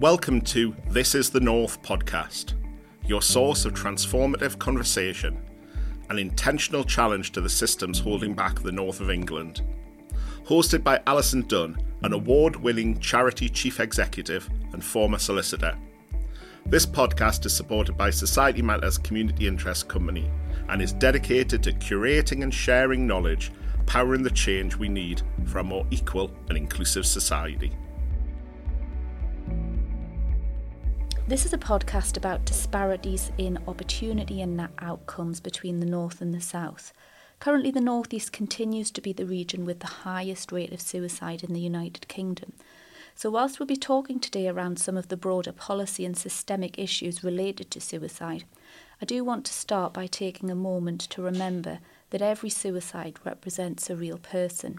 Welcome to This is the North podcast, your source of transformative conversation, an intentional challenge to the systems holding back the north of England. Hosted by Alison Dunn, an award winning charity chief executive and former solicitor. This podcast is supported by Society Matters Community Interest Company and is dedicated to curating and sharing knowledge, powering the change we need for a more equal and inclusive society. This is a podcast about disparities in opportunity and outcomes between the North and the South. Currently, the North East continues to be the region with the highest rate of suicide in the United Kingdom. So, whilst we'll be talking today around some of the broader policy and systemic issues related to suicide, I do want to start by taking a moment to remember that every suicide represents a real person.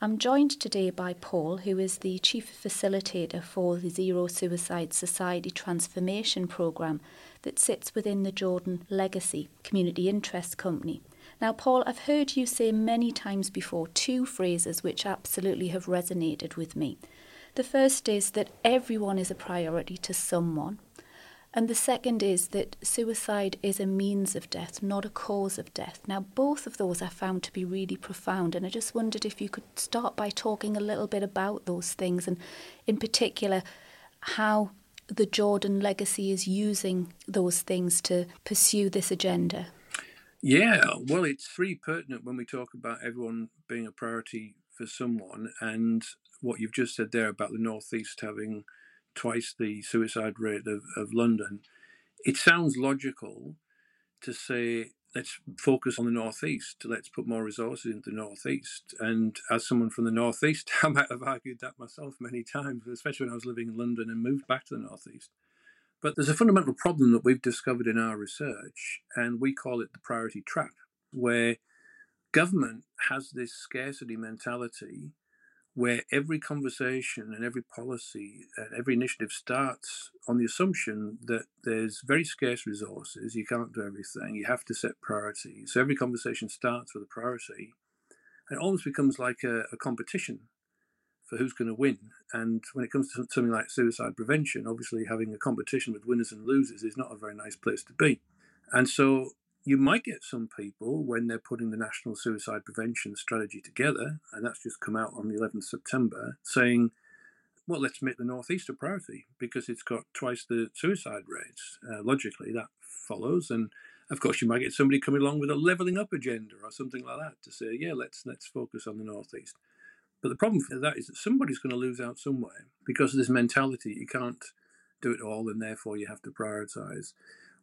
I'm joined today by Paul, who is the Chief Facilitator for the Zero Suicide Society Transformation Programme that sits within the Jordan Legacy Community Interest Company. Now, Paul, I've heard you say many times before two phrases which absolutely have resonated with me. The first is that everyone is a priority to someone. And the second is that suicide is a means of death, not a cause of death. Now, both of those I found to be really profound, and I just wondered if you could start by talking a little bit about those things, and in particular, how the Jordan legacy is using those things to pursue this agenda. Yeah, well, it's really pertinent when we talk about everyone being a priority for someone, and what you've just said there about the Northeast having twice the suicide rate of, of London, it sounds logical to say let's focus on the northeast. Let's put more resources into the northeast. And as someone from the northeast i might have argued that myself many times especially when i was living in london and moved back to the northeast. But there's a fundamental problem that we've discovered in our research and we call it the priority trap where government has this scarcity mentality where every conversation and every policy and every initiative starts on the assumption that there's very scarce resources, you can't do everything, you have to set priorities. So every conversation starts with a priority. And it almost becomes like a, a competition for who's going to win. And when it comes to something like suicide prevention, obviously having a competition with winners and losers is not a very nice place to be. And so you might get some people when they're putting the National Suicide Prevention Strategy together, and that's just come out on the 11th September, saying, well, let's make the Northeast a priority because it's got twice the suicide rates. Uh, logically, that follows. And of course, you might get somebody coming along with a levelling up agenda or something like that to say, yeah, let's let's focus on the Northeast. But the problem for that is that somebody's going to lose out somewhere because of this mentality. You can't do it all, and therefore you have to prioritize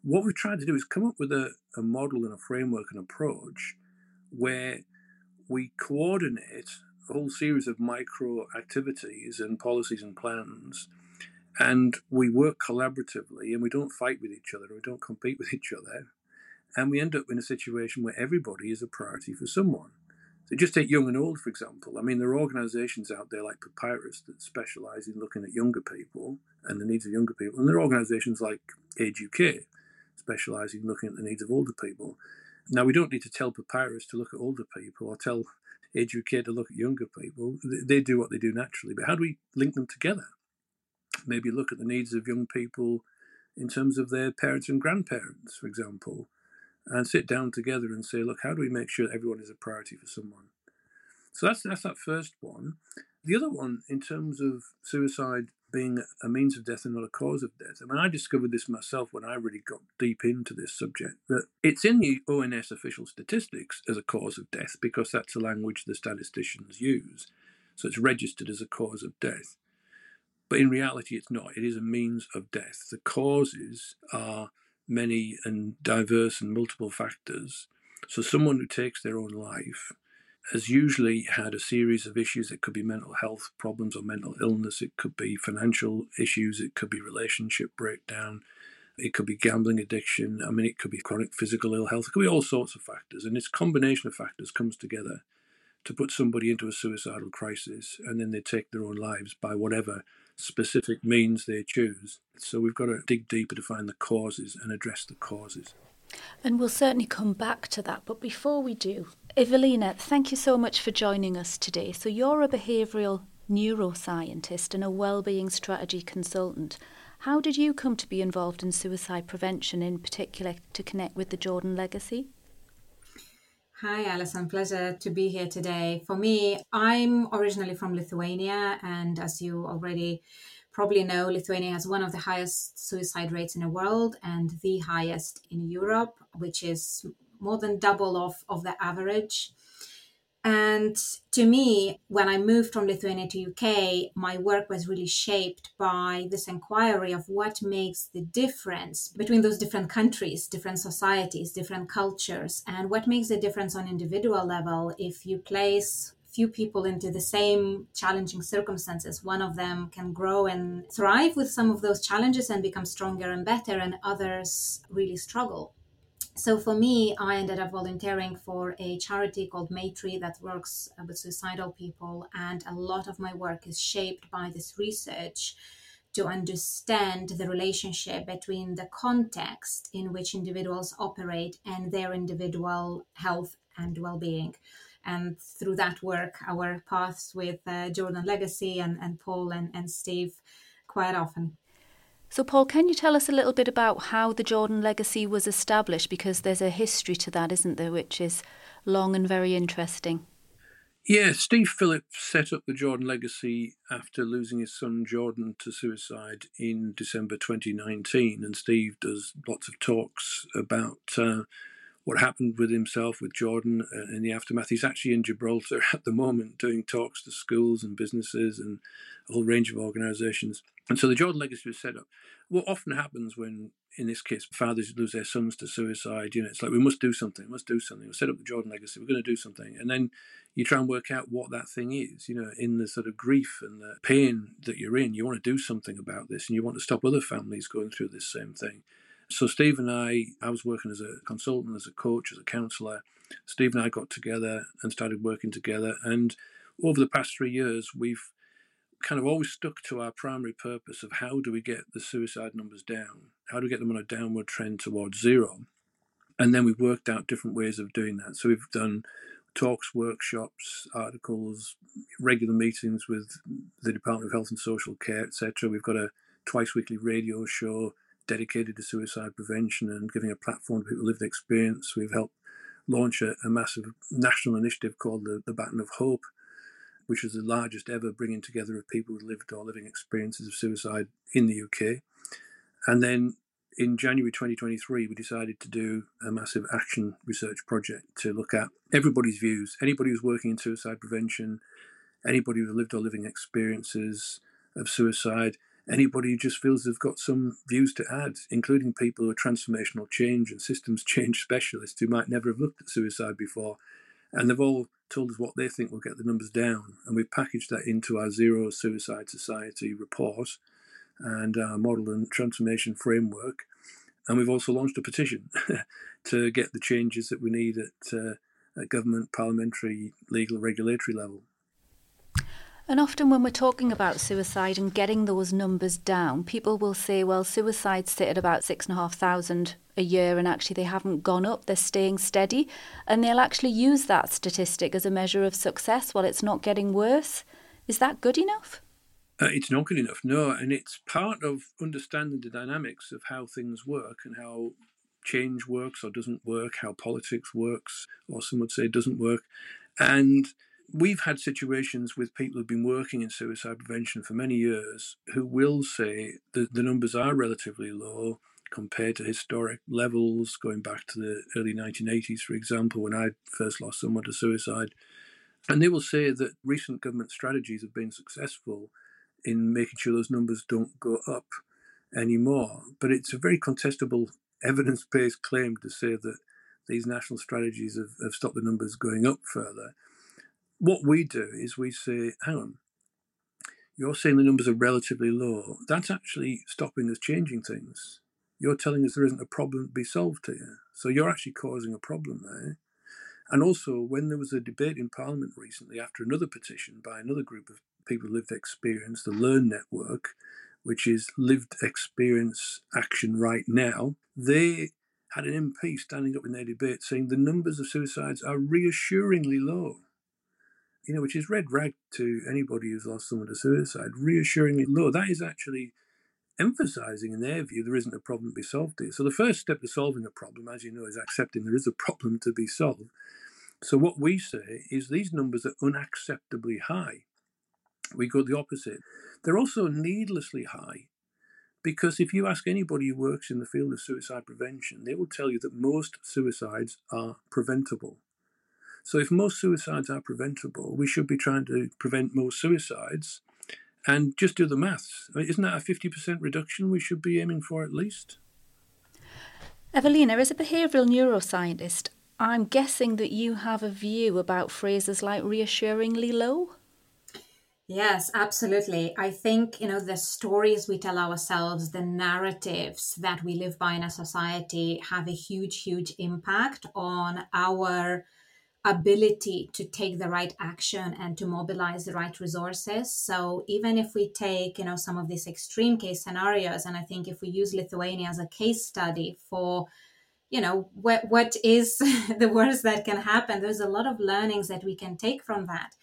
what we've tried to do is come up with a, a model and a framework and approach where we coordinate a whole series of micro activities and policies and plans and we work collaboratively and we don't fight with each other we don't compete with each other and we end up in a situation where everybody is a priority for someone. So just take young and old for example. I mean there are organizations out there like papyrus that specialize in looking at younger people and the needs of younger people and there are organizations like age uk specialising in looking at the needs of older people. Now, we don't need to tell Papyrus to look at older people or tell UK to look at younger people. They do what they do naturally. But how do we link them together? Maybe look at the needs of young people in terms of their parents and grandparents, for example, and sit down together and say, look, how do we make sure everyone is a priority for someone? So that's that's that first one. The other one, in terms of suicide being a means of death and not a cause of death. I mean, I discovered this myself when I really got deep into this subject. That it's in the ONS official statistics as a cause of death because that's the language the statisticians use. So it's registered as a cause of death. But in reality, it's not. It is a means of death. The causes are many and diverse and multiple factors. So someone who takes their own life has usually had a series of issues. It could be mental health problems or mental illness, it could be financial issues, it could be relationship breakdown, it could be gambling addiction. I mean, it could be chronic physical ill health, it could be all sorts of factors. And this combination of factors comes together to put somebody into a suicidal crisis and then they take their own lives by whatever specific means they choose. So we've got to dig deeper to find the causes and address the causes. And we'll certainly come back to that. But before we do, Evelina, thank you so much for joining us today. So, you're a behavioural neuroscientist and a well-being strategy consultant. How did you come to be involved in suicide prevention, in particular to connect with the Jordan legacy? Hi, Alison. Pleasure to be here today. For me, I'm originally from Lithuania, and as you already probably know, Lithuania has one of the highest suicide rates in the world and the highest in Europe, which is more than double of, of the average. And to me, when I moved from Lithuania to UK, my work was really shaped by this inquiry of what makes the difference between those different countries, different societies, different cultures, and what makes the difference on individual level if you place few people into the same challenging circumstances. One of them can grow and thrive with some of those challenges and become stronger and better, and others really struggle so for me, I ended up volunteering for a charity called Maytree that works uh, with suicidal people, and a lot of my work is shaped by this research to understand the relationship between the context in which individuals operate and their individual health and well-being. And through that work, our paths with uh, Jordan Legacy and, and Paul and, and Steve quite often so, Paul, can you tell us a little bit about how the Jordan legacy was established? Because there's a history to that, isn't there, which is long and very interesting. Yeah, Steve Phillips set up the Jordan legacy after losing his son Jordan to suicide in December 2019. And Steve does lots of talks about uh, what happened with himself, with Jordan, uh, in the aftermath. He's actually in Gibraltar at the moment doing talks to schools and businesses and a whole range of organizations. And so the Jordan legacy was set up. What often happens when, in this case, fathers lose their sons to suicide, you know, it's like, we must do something, we must do something. We'll set up the Jordan legacy, we're going to do something. And then you try and work out what that thing is, you know, in the sort of grief and the pain that you're in. You want to do something about this and you want to stop other families going through this same thing. So Steve and I, I was working as a consultant, as a coach, as a counsellor. Steve and I got together and started working together. And over the past three years, we've kind of always stuck to our primary purpose of how do we get the suicide numbers down? How do we get them on a downward trend towards zero? And then we've worked out different ways of doing that. So we've done talks, workshops, articles, regular meetings with the Department of Health and Social Care, etc. We've got a twice weekly radio show dedicated to suicide prevention and giving a platform to people who live the experience. We've helped launch a, a massive national initiative called the, the Baton of Hope, which was the largest ever bringing together of people who lived or living experiences of suicide in the UK. And then in January 2023, we decided to do a massive action research project to look at everybody's views, anybody who's working in suicide prevention, anybody who's lived or living experiences of suicide, anybody who just feels they've got some views to add, including people who are transformational change and systems change specialists who might never have looked at suicide before. And they've all told us what they think will get the numbers down. And we've packaged that into our Zero Suicide Society report and our model and transformation framework. And we've also launched a petition to get the changes that we need at, uh, at government, parliamentary, legal, regulatory level. And often, when we're talking about suicide and getting those numbers down, people will say, well, suicides sit at about six and a half thousand a year, and actually they haven't gone up, they're staying steady. And they'll actually use that statistic as a measure of success while it's not getting worse. Is that good enough? Uh, it's not good enough, no. And it's part of understanding the dynamics of how things work and how change works or doesn't work, how politics works, or some would say doesn't work. And we've had situations with people who've been working in suicide prevention for many years who will say that the numbers are relatively low compared to historic levels going back to the early 1980s, for example, when I first lost someone to suicide. And they will say that recent government strategies have been successful in making sure those numbers don't go up anymore. But it's a very contestable evidence based claim to say that these national strategies have, have stopped the numbers going up further what we do is we say, hang on, you're saying the numbers are relatively low. That's actually stopping us changing things. You're telling us there isn't a problem to be solved here. So you're actually causing a problem there. And also, when there was a debate in Parliament recently after another petition by another group of people lived experience, the Learn Network, which is lived experience action right now, they had an MP standing up in their debate saying the numbers of suicides are reassuringly low. You know, which is red rag to anybody who's lost someone to suicide, reassuringly low. That is actually emphasizing, in their view, there isn't a problem to be solved here. So the first step to solving a problem, as you know, is accepting there is a problem to be solved. So what we say is these numbers are unacceptably high. We go the opposite. They're also needlessly high because if you ask anybody who works in the field of suicide prevention, they will tell you that most suicides are preventable. So if most suicides are preventable, we should be trying to prevent more suicides and just do the maths. isn't that a 50% reduction we should be aiming for at least? Evelina, as a behavioural neuroscientist, I'm guessing that you have a view about phrases like reassuringly low? Yes, absolutely. I think, you know, the stories we tell ourselves, the narratives that we live by in a society have a huge, huge impact on our ability to take the right action and to mobilize the right resources. So even if we take, you know, some of these extreme case scenarios, and I think if we use Lithuania as a case study for, you know, what what is the worst that can happen, there's a lot of learnings that we can take from that.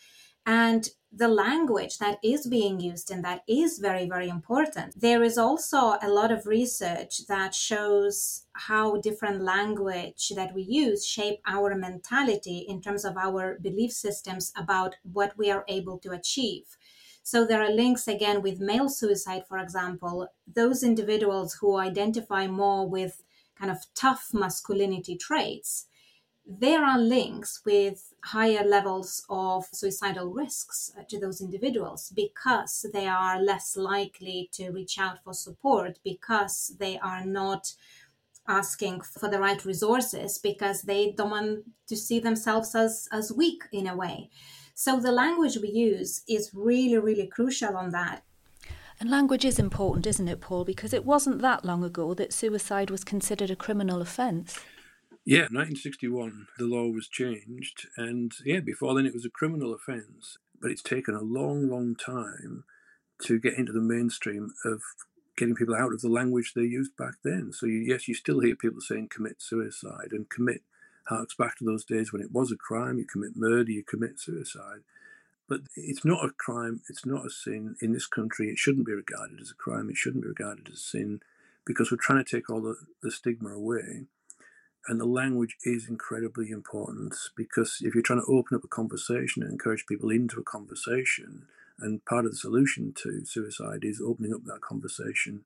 And the language that is being used and that is very, very important. There is also a lot of research that shows how different language that we use shape our mentality in terms of our belief systems about what we are able to achieve. So there are links again with male suicide, for example, those individuals who identify more with kind of tough masculinity traits there are links with higher levels of suicidal risks uh, to those individuals because they are less likely to reach out for support because they are not asking for the right resources because they don't want to see themselves as as weak in a way. So the language we use is really really crucial on that. And language is important isn't it paul? Because it wasn't that long ago that suicide was considered a criminal offence yeah, 1961, the law was changed, and yeah, before then it was a criminal offence. But it's taken a long, long time to get into the mainstream of getting people out of the language they used back then. So, you, yes, you still hear people saying commit suicide, and commit harks back to those days when it was a crime. You commit murder, you commit suicide. But it's not a crime, it's not a sin in this country. It shouldn't be regarded as a crime, it shouldn't be regarded as a sin because we're trying to take all the, the stigma away. And the language is incredibly important because if you're trying to open up a conversation and encourage people into a conversation, and part of the solution to suicide is opening up that conversation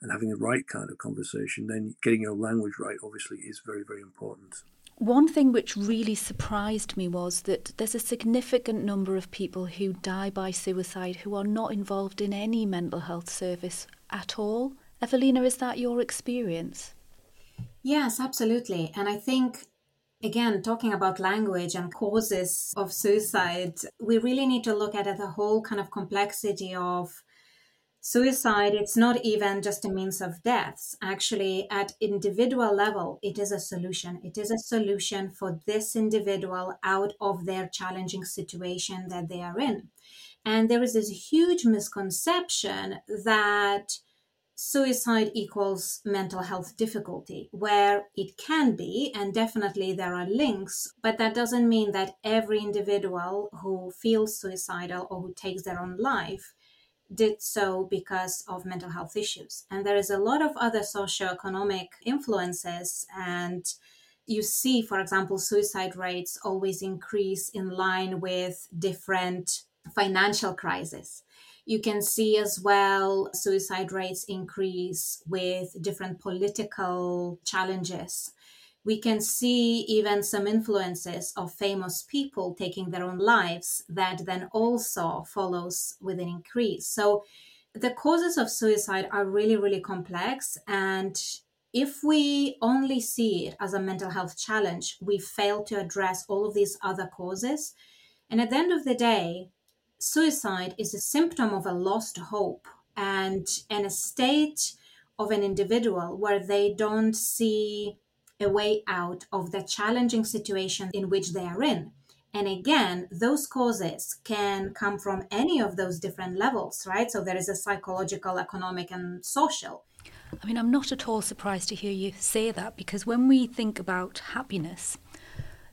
and having the right kind of conversation, then getting your language right obviously is very, very important. One thing which really surprised me was that there's a significant number of people who die by suicide who are not involved in any mental health service at all. Evelina, is that your experience? Yes, absolutely. And I think, again, talking about language and causes of suicide, we really need to look at the whole kind of complexity of suicide. It's not even just a means of deaths. Actually, at individual level, it is a solution. It is a solution for this individual out of their challenging situation that they are in. And there is this huge misconception that suicide equals mental health difficulty, where it can be, and definitely there are links, but that doesn't mean that every individual who feels suicidal or who takes their own life did so because of mental health issues. And there is a lot of other socioeconomic influences and you see, for example, suicide rates always increase in line with different financial crises. You can see as well suicide rates increase with different political challenges. We can see even some influences of famous people taking their own lives that then also follows with an increase. So the causes of suicide are really, really complex. And if we only see it as a mental health challenge, we fail to address all of these other causes. And at the end of the day, suicide is a symptom of a lost hope and, and a state of an individual where they don't see a way out of the challenging situation in which they are in. And again, those causes can come from any of those different levels, right? So there is a psychological, economic, and social. I mean, I'm not at all surprised to hear you say that because when we think about happiness,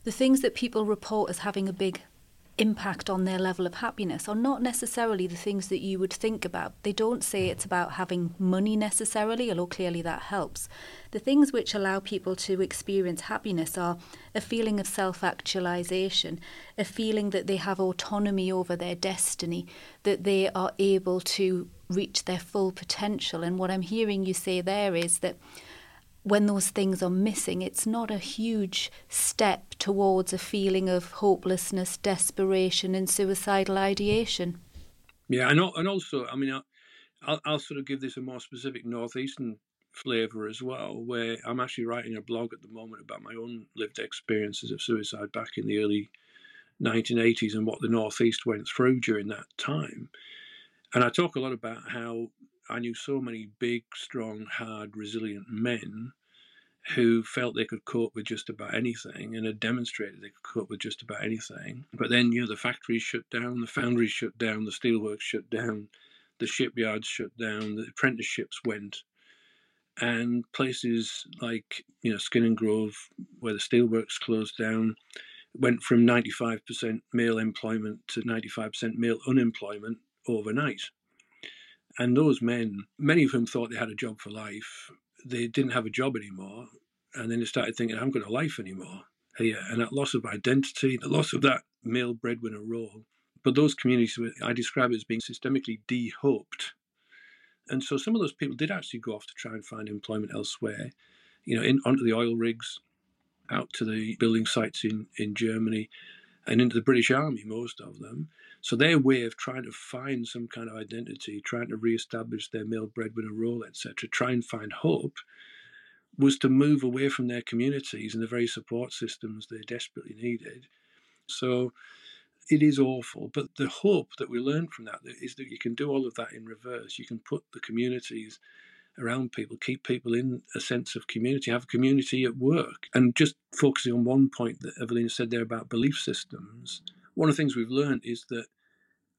the things that people report as having a big impact on their level of happiness are not necessarily the things that you would think about. They don't say it's mm. about having money necessarily, although clearly that helps. The things which allow people to experience happiness are a feeling of self actualization, a feeling that they have autonomy over their destiny, that they are able to reach their full potential. And what I'm hearing you say there is that when those things are missing, it's not a huge step towards a feeling of hopelessness, desperation, and suicidal ideation. Yeah, and and also, I mean, I'll, I'll sort of give this a more specific northeastern flavour as well, where I'm actually writing a blog at the moment about my own lived experiences of suicide back in the early 1980s and what the northeast went through during that time. And I talk a lot about how I knew so many big, strong, hard, resilient men who felt they could cope with just about anything and had demonstrated they could cope with just about anything. But then, you know, the factories shut down, the foundries shut down, the steelworks shut down, the shipyards shut down, the apprenticeships went. And places like, you know, Skinningrove, where the steelworks closed down, went from 95% male employment to 95% male unemployment overnight. And those men, many of whom thought they had a job for life, they didn't have a job anymore. And then they started thinking, I haven't got a life anymore here. And that loss of identity, the loss of that male breadwinner role. But those communities, I describe it as being systemically de hoped. And so some of those people did actually go off to try and find employment elsewhere, you know, in, onto the oil rigs, out to the building sites in, in Germany, and into the British Army, most of them. So their way of trying to find some kind of identity, trying to re-establish their male breadwinner role, etc., try and find hope, was to move away from their communities and the very support systems they desperately needed. So it is awful, but the hope that we learn from that is that you can do all of that in reverse. You can put the communities around people, keep people in a sense of community, have a community at work. And just focusing on one point that Evelina said there about belief systems, one of the things we've learned is that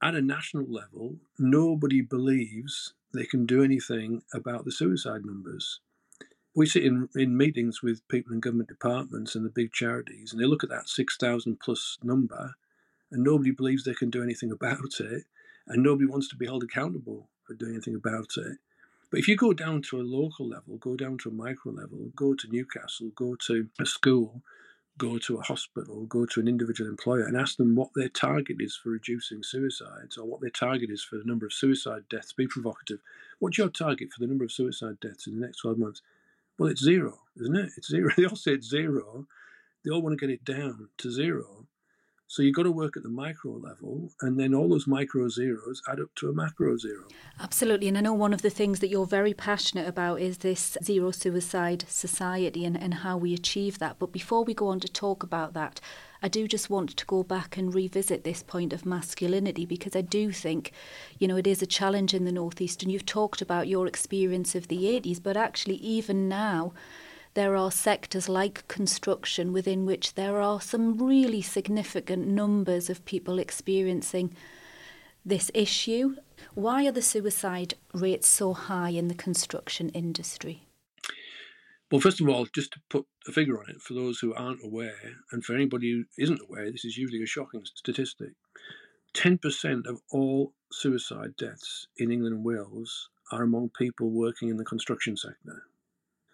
at a national level, nobody believes they can do anything about the suicide numbers. We sit in, in meetings with people in government departments and the big charities, and they look at that 6,000 plus number, and nobody believes they can do anything about it, and nobody wants to be held accountable for doing anything about it. But if you go down to a local level, go down to a micro level, go to Newcastle, go to a school, go to a hospital, go to an individual employer and ask them what their target is for reducing suicides or what their target is for the number of suicide deaths, be provocative. What's your target for the number of suicide deaths in the next 12 months? Well, it's zero, isn't it? It's zero. They all say it's zero. They all want to get it down to zero. So you've got to work at the micro level, and then all those micro zeros add up to a macro zero. Absolutely. And I know one of the things that you're very passionate about is this zero suicide society and, and how we achieve that. But before we go on to talk about that, I do just want to go back and revisit this point of masculinity because I do think, you know, it is a challenge in the Northeast. And you've talked about your experience of the 80s, but actually, even now, there are sectors like construction within which there are some really significant numbers of people experiencing this issue. Why are the suicide rates so high in the construction industry? Well, first of all, just to put a figure on it for those who aren't aware, and for anybody who isn't aware, this is usually a shocking statistic. 10% of all suicide deaths in England and Wales are among people working in the construction sector.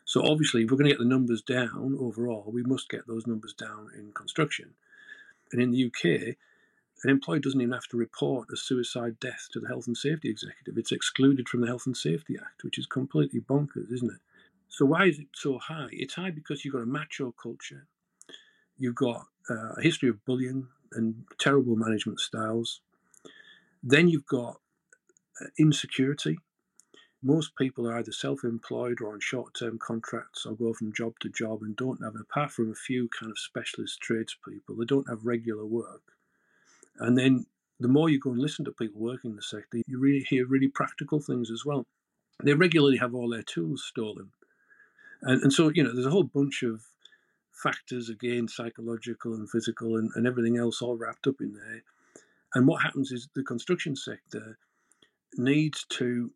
So obviously, if we're going to get the numbers down overall, we must get those numbers down in construction. And in the UK, an employee doesn't even have to report a suicide death to the Health and Safety Executive. It's excluded from the Health and Safety Act, which is completely bonkers, isn't it? So why is it so high? It's high because you've got a macho culture. You've got uh, a history of bullying and terrible management styles. Then you've got uh, insecurity most people are either self employed or on short term contracts or go from job to job and don't have, apart from a few kind of specialist tradespeople, they don't have regular work. And then the more you go and listen to people working in the sector, you really hear really practical things as well. They regularly have all their tools stolen. And, and so, you know, there's a whole bunch of factors, again, psychological and physical and, and everything else all wrapped up in there. And what happens is the construction sector needs to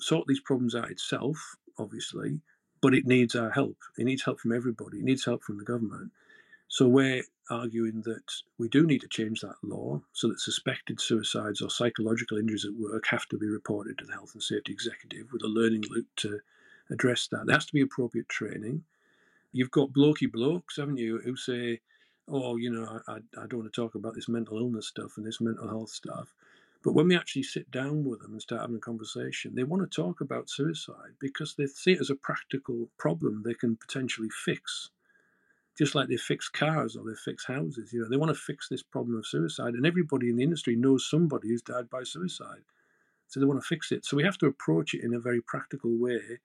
sort these problems out itself, obviously, but it needs our help. It needs help from everybody. It needs help from the government. So we're arguing that we do need to change that law so that suspected suicides or psychological injuries at work have to be reported to the Health and Safety Executive with a learning loop to address that. There has to be appropriate training. You've got blokey blokes, haven't you, who say, oh, you know, I, I don't want to talk about this mental illness stuff and this mental health stuff. But when we actually sit down with them and start having a conversation, they want to talk about suicide because they see it as a practical problem they can potentially fix. Just like they fix cars or they fix houses, you know, they want to fix this problem of suicide, and everybody in the industry knows somebody who's died by suicide, so they want to fix it. So we have to approach it in a very practical way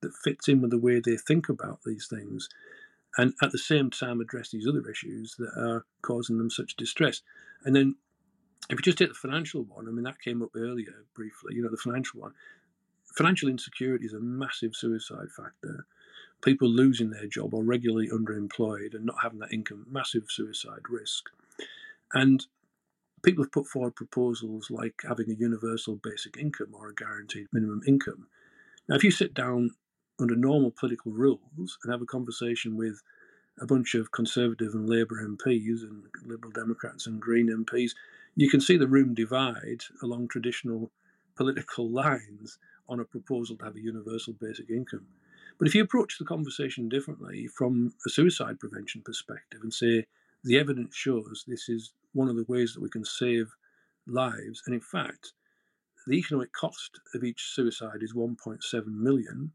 that fits in with the way they think about these things and at the same time address these other issues that are causing them such distress. And then if you just take the financial one, I mean, that came up earlier briefly, you know, the financial one. Financial insecurity is a massive suicide factor. People losing their job or regularly underemployed and not having that income, massive suicide risk. And people have put forward proposals like having a universal basic income or a guaranteed minimum income. Now, if you sit down under normal political rules and have a conversation with a bunch of Conservative and Labour MPs and Liberal Democrats and Green MPs, you can see the room divide along traditional political lines on a proposal to have a universal basic income. But if you approach the conversation differently from a suicide prevention perspective and say the evidence shows this is one of the ways that we can save lives, and in fact, the economic cost of each suicide is 1.7 million,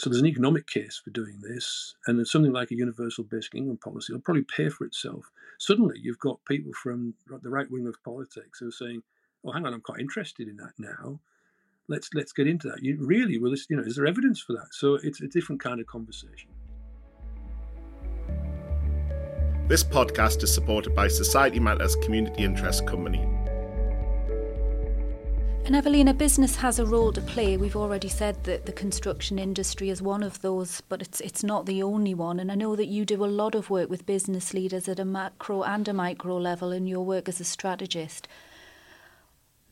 so there's an economic case for doing this, and something like a universal basic income policy will probably pay for itself. Suddenly, you've got people from the right wing of politics who are saying, "Oh, hang on, I'm quite interested in that now. Let's let's get into that." You really, well, you know, is there evidence for that? So it's a different kind of conversation. This podcast is supported by Society Matters Community Interest Company. And Evelina, business has a role to play. We've already said that the construction industry is one of those, but it's it's not the only one. And I know that you do a lot of work with business leaders at a macro and a micro level in your work as a strategist.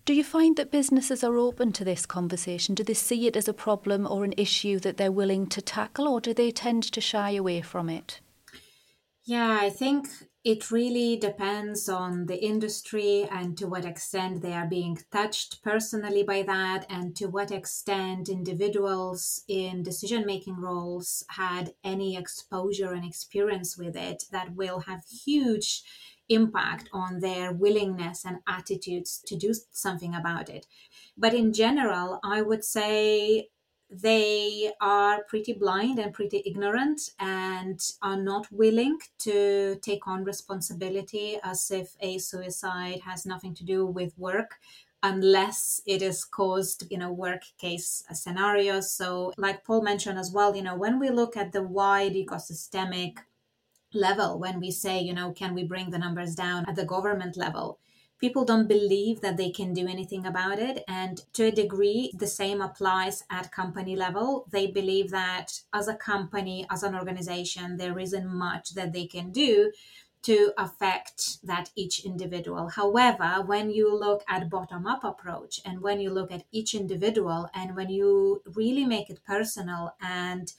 Do you find that businesses are open to this conversation? Do they see it as a problem or an issue that they're willing to tackle, or do they tend to shy away from it? Yeah, I think it really depends on the industry and to what extent they are being touched personally by that, and to what extent individuals in decision making roles had any exposure and experience with it that will have huge impact on their willingness and attitudes to do something about it. But in general, I would say they are pretty blind and pretty ignorant and are not willing to take on responsibility as if a suicide has nothing to do with work unless it is caused in a work case scenario. So like paul mentioned as well you know when we look at the wide ecosystemic level when we say you know can we bring the numbers down at the government level people don't believe that they can do anything about it. And to a degree, the same applies at company level. They believe that as a company, as an organization, there isn't much that they can do to affect that each individual. However, when you look at bottom up approach and when you look at each individual and when you really make it personal and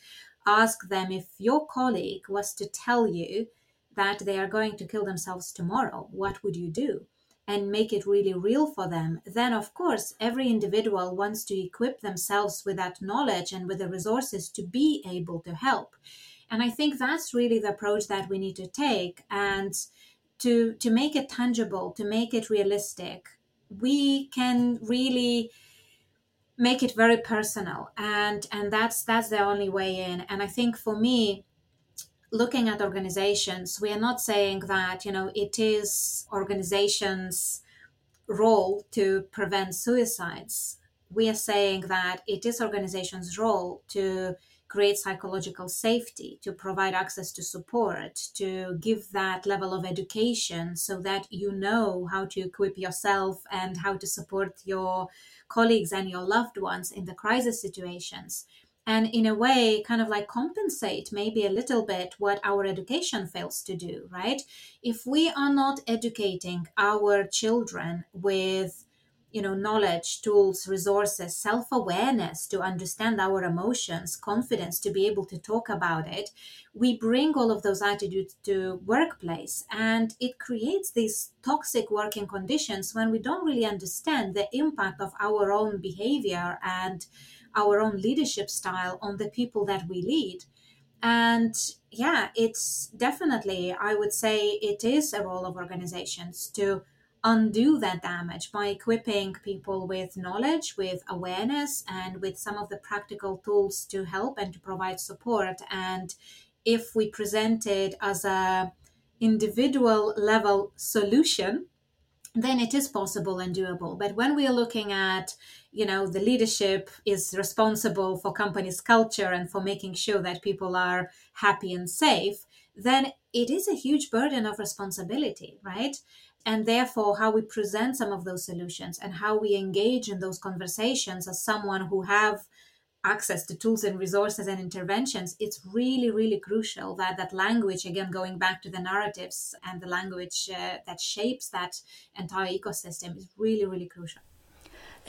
ask them if your colleague was to tell you that they are going to kill themselves tomorrow, what would you do? And make it really real for them, then of course every individual wants to equip themselves with that knowledge and with the resources to be able to help. And I think that's really the approach that we need to take and to to make it tangible, to make it realistic. We can really make it very personal and and that's that's the only way in and i think for me looking at organizations, we are not saying that, you know, it is organizations' role to prevent suicides. We are saying that it is organizations' role to create psychological safety, to provide access to support, to give that level of education so that you know how to equip yourself and how to support your colleagues and your loved ones in the crisis situations and in a way kind of like compensate maybe a little bit what our education fails to do right? If we are not educating our children with you know knowledge tools resources self-awareness to understand our emotions confidence to be able to talk about it we bring all of those attitudes to workplace and it creates these toxic working conditions when we don't really understand the impact of our own behavior and our own leadership style on the people that we lead and yeah it's definitely i would say it is a role of organizations to undo that damage by equipping people with knowledge, with awareness, and with some of the practical tools to help and to provide support. And if we present it as a individual level solution, then it is possible and doable. But when we are looking at, you know, the leadership is responsible for company's culture and for making sure that people are happy and safe, then it is a huge burden of responsibility, right? and therefore how we present some of those solutions and how we engage in those conversations as someone who have access to tools and resources and interventions it's really really crucial that that language again going back to the narratives and the language uh, that shapes that entire ecosystem is really really crucial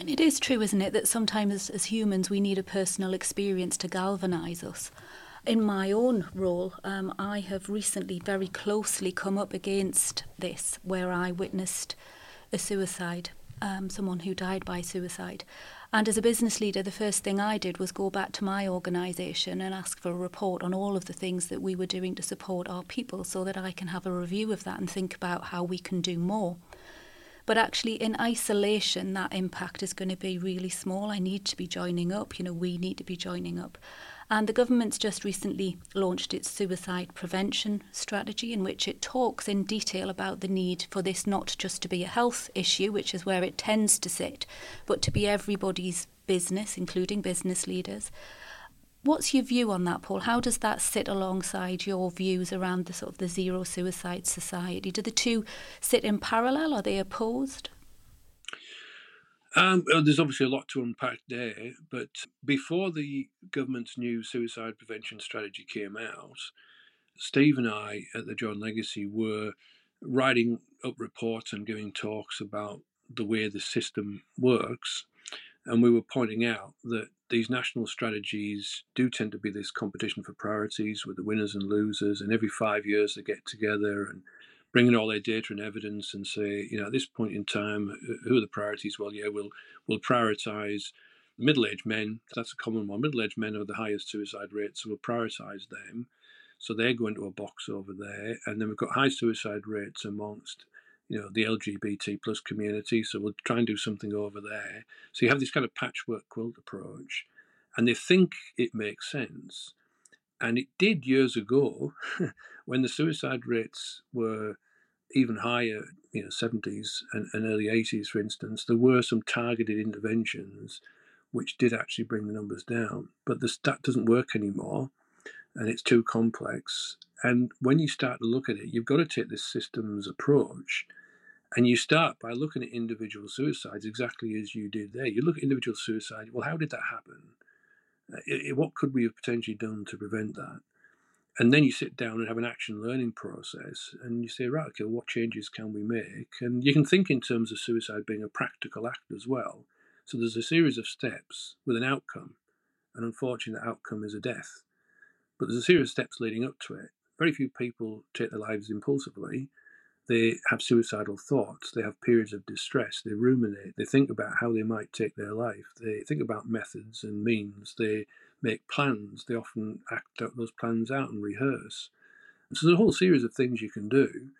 and it is true isn't it that sometimes as, as humans we need a personal experience to galvanize us in my own role, um, I have recently very closely come up against this, where I witnessed a suicide, um, someone who died by suicide. And as a business leader, the first thing I did was go back to my organisation and ask for a report on all of the things that we were doing to support our people so that I can have a review of that and think about how we can do more. But actually, in isolation, that impact is going to be really small. I need to be joining up, you know, we need to be joining up. And the government's just recently launched its suicide prevention strategy, in which it talks in detail about the need for this not just to be a health issue, which is where it tends to sit, but to be everybody's business, including business leaders. What's your view on that, Paul? How does that sit alongside your views around the sort of the zero suicide society? Do the two sit in parallel? Are they opposed? Um, well, there's obviously a lot to unpack there, but before the government's new suicide prevention strategy came out, Steve and I at the Jordan Legacy were writing up reports and giving talks about the way the system works. And we were pointing out that these national strategies do tend to be this competition for priorities with the winners and losers. And every five years they get together and bring in all their data and evidence and say, you know, at this point in time, who are the priorities? Well, yeah, we'll we'll prioritise middle-aged men. That's a common one. Middle-aged men have the highest suicide rates, so we'll prioritise them. So they go into a box over there, and then we've got high suicide rates amongst you know the LGBT plus community. So we'll try and do something over there. So you have this kind of patchwork quilt approach, and they think it makes sense, and it did years ago. when the suicide rates were even higher, you know, 70s and, and early 80s, for instance, there were some targeted interventions which did actually bring the numbers down. But the, that doesn't work anymore and it's too complex. And when you start to look at it, you've got to take this systems approach. And you start by looking at individual suicides exactly as you did there. You look at individual suicide, well, how did that happen? Uh, what could we have potentially done to prevent that? and then you sit down and have an action learning process and you say right okay what changes can we make and you can think in terms of suicide being a practical act as well so there's a series of steps with an outcome and unfortunately the outcome is a death but there's a series of steps leading up to it very few people take their lives impulsively they have suicidal thoughts they have periods of distress they ruminate they think about how they might take their life they think about methods and means they make plans, they often act out those plans out and rehearse. And so there's a whole series of things you can do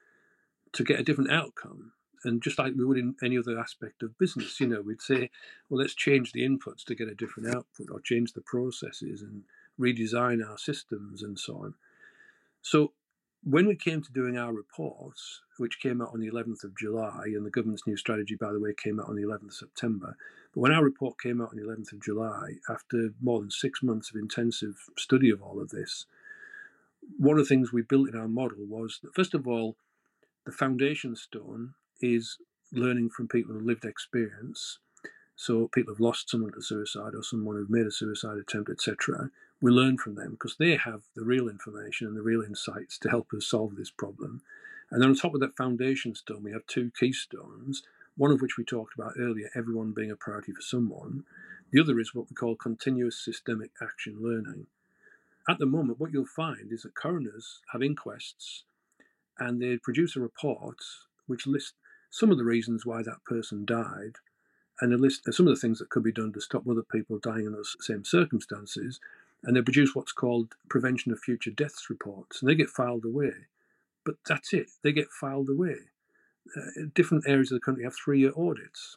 to get a different outcome. And just like we would in any other aspect of business, you know, we'd say, well, let's change the inputs to get a different output or change the processes and redesign our systems and so on. So when we came to doing our reports, which came out on the 11th of July, and the government's new strategy, by the way, came out on the 11th of September, but when our report came out on the 11th of July, after more than six months of intensive study of all of this, one of the things we built in our model was that, first of all, the foundation stone is learning from people with lived experience. So people who have lost someone to suicide or someone who've made a suicide attempt, etc we learn from them because they have the real information and the real insights to help us solve this problem. And then on top of that foundation stone, we have two keystones. one of which we talked about earlier, everyone being a priority for someone. The other is what we call continuous systemic action learning. At the moment, what you'll find is that coroners have inquests and they produce a report which lists some of the reasons why that person died and a list of some of the things that could be done to stop other people dying in those same circumstances. And they produce what's called prevention of future deaths reports, and they get filed away. But that's it, they get filed away. Uh, different areas of the country have three year audits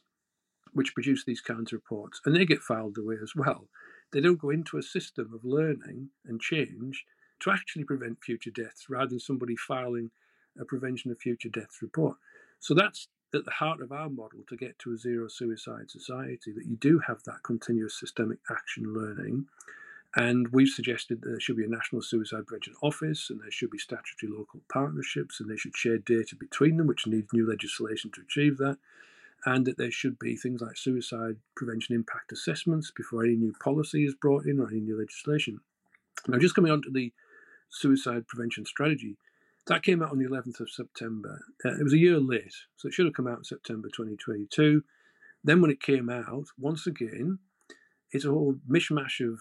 which produce these kinds of reports, and they get filed away as well. They don't go into a system of learning and change to actually prevent future deaths rather than somebody filing a prevention of future deaths report. So that's at the heart of our model to get to a zero suicide society that you do have that continuous systemic action learning. And we've suggested that there should be a national suicide prevention office and there should be statutory local partnerships and they should share data between them, which needs new legislation to achieve that. And that there should be things like suicide prevention impact assessments before any new policy is brought in or any new legislation. Now, just coming on to the suicide prevention strategy, that came out on the 11th of September. Uh, it was a year late, so it should have come out in September 2022. Then, when it came out, once again, it's a whole mishmash of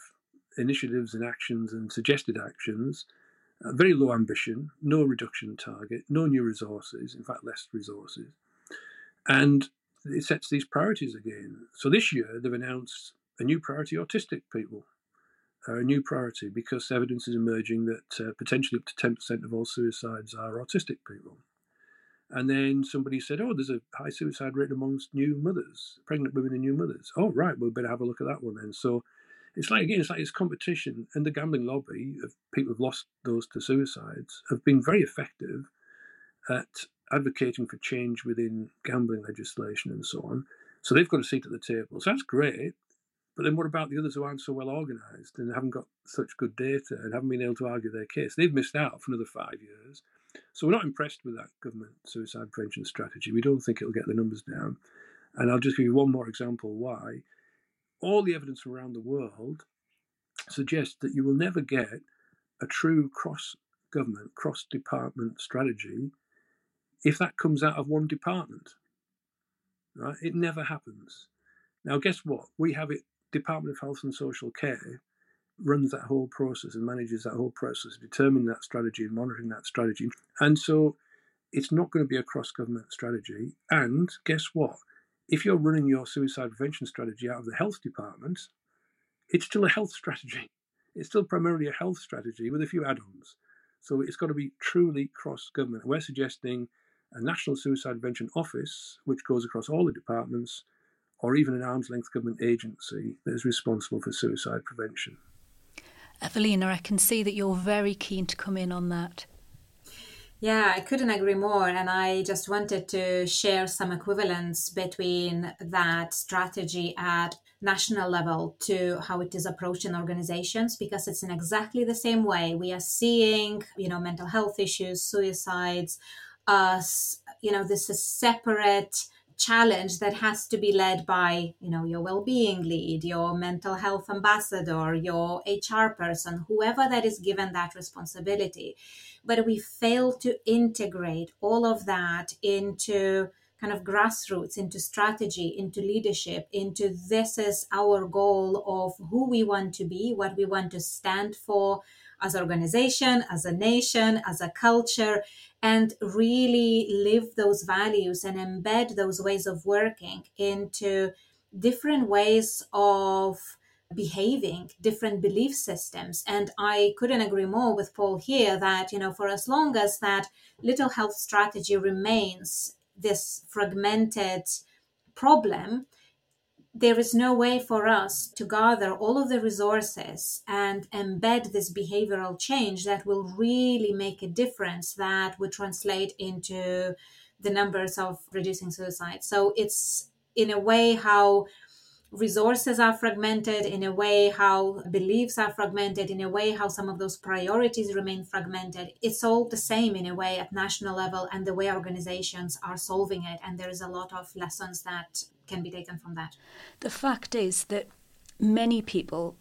initiatives and actions and suggested actions. Uh, very low ambition, no reduction target, no new resources, in fact, less resources. And it sets these priorities again. So this year, they've announced a new priority autistic people are a new priority because evidence is emerging that uh, potentially up to 10% of all suicides are autistic people. And then somebody said, Oh, there's a high suicide rate amongst new mothers, pregnant women and new mothers. Oh, right, we better have a look at that one then. So it's like, again, it's like it's competition. And the gambling lobby of people who've lost those to suicides have been very effective at advocating for change within gambling legislation and so on. So they've got a seat at the table. So that's great. But then what about the others who aren't so well organised and haven't got such good data and haven't been able to argue their case? They've missed out for another five years. So we're not impressed with that government suicide prevention strategy. We don't think it'll get the numbers down. And I'll just give you one more example why. All the evidence around the world suggests that you will never get a true cross government, cross department strategy if that comes out of one department. Right? It never happens. Now, guess what? We have it Department of Health and Social Care runs that whole process and manages that whole process, determining that strategy and monitoring that strategy. And so it's not going to be a cross government strategy. And guess what? If you're running your suicide prevention strategy out of the health department, it's still a health strategy. It's still primarily a health strategy with a few add ons. So it's got to be truly cross government. We're suggesting a National Suicide Prevention Office, which goes across all the departments, or even an arm's length government agency that is responsible for suicide prevention. Evelina, I can see that you're very keen to come in on that. Yeah, I couldn't agree more. And I just wanted to share some equivalence between that strategy at national level to how it is approached in organizations because it's in exactly the same way. We are seeing, you know, mental health issues, suicides, us, you know, this is separate challenge that has to be led by you know your well-being lead your mental health ambassador your hr person whoever that is given that responsibility. But we fail to integrate all of that into kind of grassroots into strategy into leadership into this is our goal of who we want to be what we want to stand for as an organization as a nation as a culture and really live those values and embed those ways of working into different ways of behaving different belief systems. And i couldn't agree more with paul here that you know for as long as that little health strategy remains this fragmented problem there is no way for us to gather all of the resources and embed this behavioral change that will really make a difference that would translate into the numbers of reducing suicide. So it's in a way how resources are fragmented, in a way how beliefs are fragmented, in a way how some of those priorities remain fragmented. It's all the same in a way at national level and the way organizations are solving it. And there is a lot of lessons that can be taken from that. The fact is that many people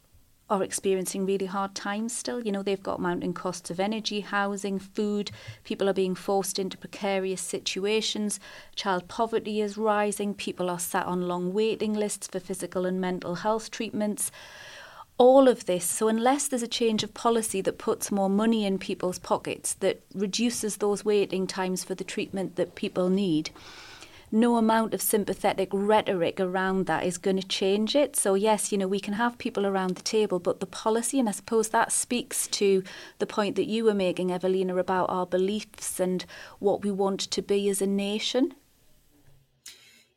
are experiencing really hard times still. You know, they've got mounting costs of energy, housing, food. People are being forced into precarious situations. Child poverty is rising. People are sat on long waiting lists for physical and mental health treatments all of this. So, unless there's a change of policy that puts more money in people's pockets, that reduces those waiting times for the treatment that people need, no amount of sympathetic rhetoric around that is going to change it. So, yes, you know, we can have people around the table, but the policy, and I suppose that speaks to the point that you were making, Evelina, about our beliefs and what we want to be as a nation.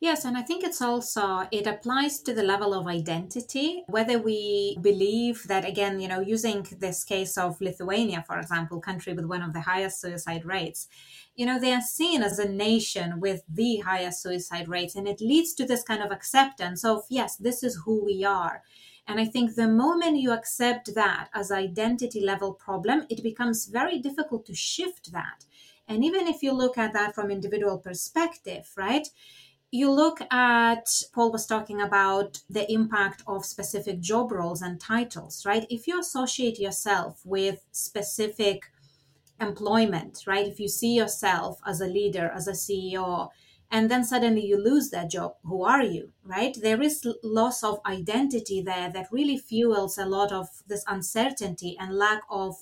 Yes, and I think it's also, it applies to the level of identity, whether we believe that, again, you know, using this case of Lithuania, for example, country with one of the highest suicide rates, you know, they are seen as a nation with the highest suicide rates. And it leads to this kind of acceptance of, yes, this is who we are. And I think the moment you accept that as identity level problem, it becomes very difficult to shift that. And even if you look at that from individual perspective, right? You look at paul was talking about the impact of specific job roles and titles right? If you associate yourself with specific employment right? If you see yourself as a leader as a ceo and then suddenly you lose that job who are you right? There is loss of identity there that really fuels a lot of this uncertainty and lack of